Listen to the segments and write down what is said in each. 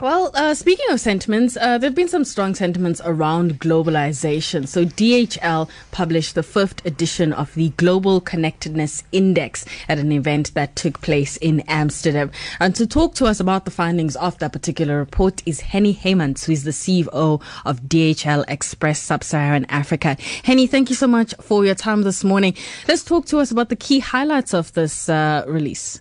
Well, uh, speaking of sentiments, uh, there have been some strong sentiments around globalization. So, DHL published the fifth edition of the Global Connectedness Index at an event that took place in Amsterdam. And to talk to us about the findings of that particular report is Hennie Heymans, who is the CEO of DHL Express Sub Saharan Africa. Hennie, thank you so much for your time this morning. Let's talk to us about the key highlights of this uh, release.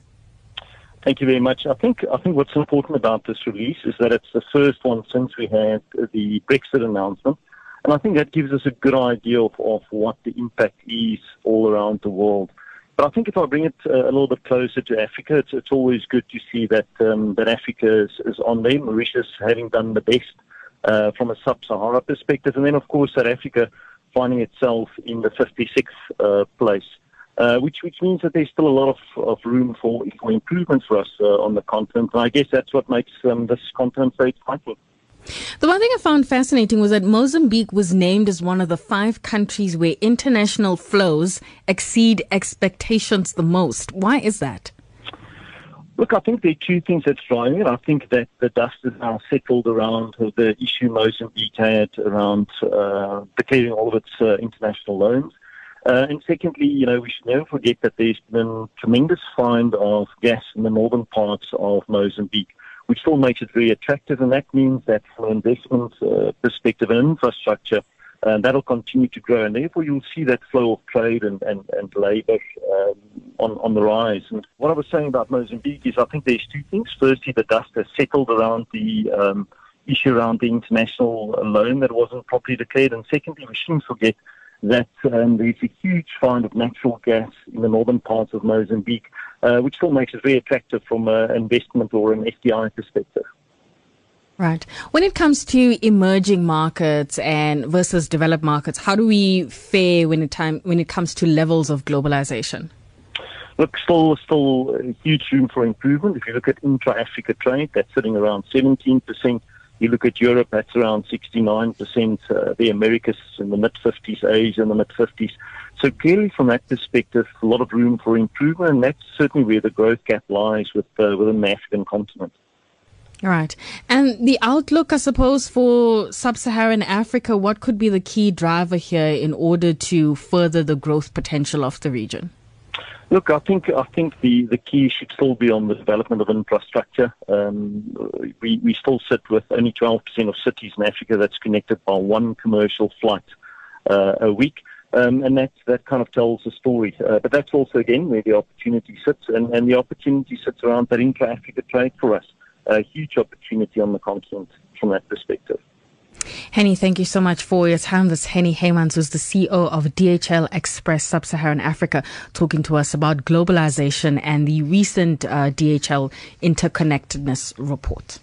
Thank you very much. I think I think what's important about this release is that it's the first one since we had the Brexit announcement, and I think that gives us a good idea of, of what the impact is all around the world. But I think if I bring it uh, a little bit closer to Africa, it's, it's always good to see that um, that Africa is, is on there. Mauritius having done the best uh, from a sub-Sahara perspective, and then of course South Africa finding itself in the 56th uh, place uh, which which means that there's still a lot of, of room for, for improvement for us uh, on the continent. And I guess that's what makes um, this continent so exciting. The one thing I found fascinating was that Mozambique was named as one of the five countries where international flows exceed expectations the most. Why is that? Look, I think there are two things that's driving it. I think that the dust is now settled around the issue Mozambique had around uh, declaring all of its uh, international loans. Uh, and secondly, you know, we should never forget that there's been tremendous find of gas in the northern parts of Mozambique, which still makes it very attractive. And that means that from an investment uh, perspective and infrastructure, uh, that'll continue to grow. And therefore, you'll see that flow of trade and, and, and labor um, on, on the rise. And what I was saying about Mozambique is I think there's two things. Firstly, the dust has settled around the um, issue around the international loan that wasn't properly declared. And secondly, we shouldn't forget that um, there's a huge find of natural gas in the northern parts of Mozambique, uh, which still makes it very attractive from an investment or an FDI perspective. Right. When it comes to emerging markets and versus developed markets, how do we fare when it time when it comes to levels of globalization? Look, still, still a huge room for improvement. If you look at intra-Africa trade, that's sitting around 17 percent you look at Europe, that's around 69%, uh, the Americas in the mid 50s, Asia in the mid 50s. So clearly, from that perspective, a lot of room for improvement, and that's certainly where the growth gap lies with, uh, within the African continent. Right. And the outlook, I suppose, for sub Saharan Africa, what could be the key driver here in order to further the growth potential of the region? Look, I think I think the, the key should still be on the development of infrastructure. Um, we we still sit with only 12% of cities in Africa that's connected by one commercial flight uh, a week. Um, and that that kind of tells a story. Uh, but that's also again where the opportunity sits, and, and the opportunity sits around that intra-Africa trade for us. A huge opportunity on the continent from that perspective. Hennie, thank you so much for your time. This Hennie Heymans, who's the CEO of DHL Express Sub-Saharan Africa, talking to us about globalization and the recent uh, DHL interconnectedness report.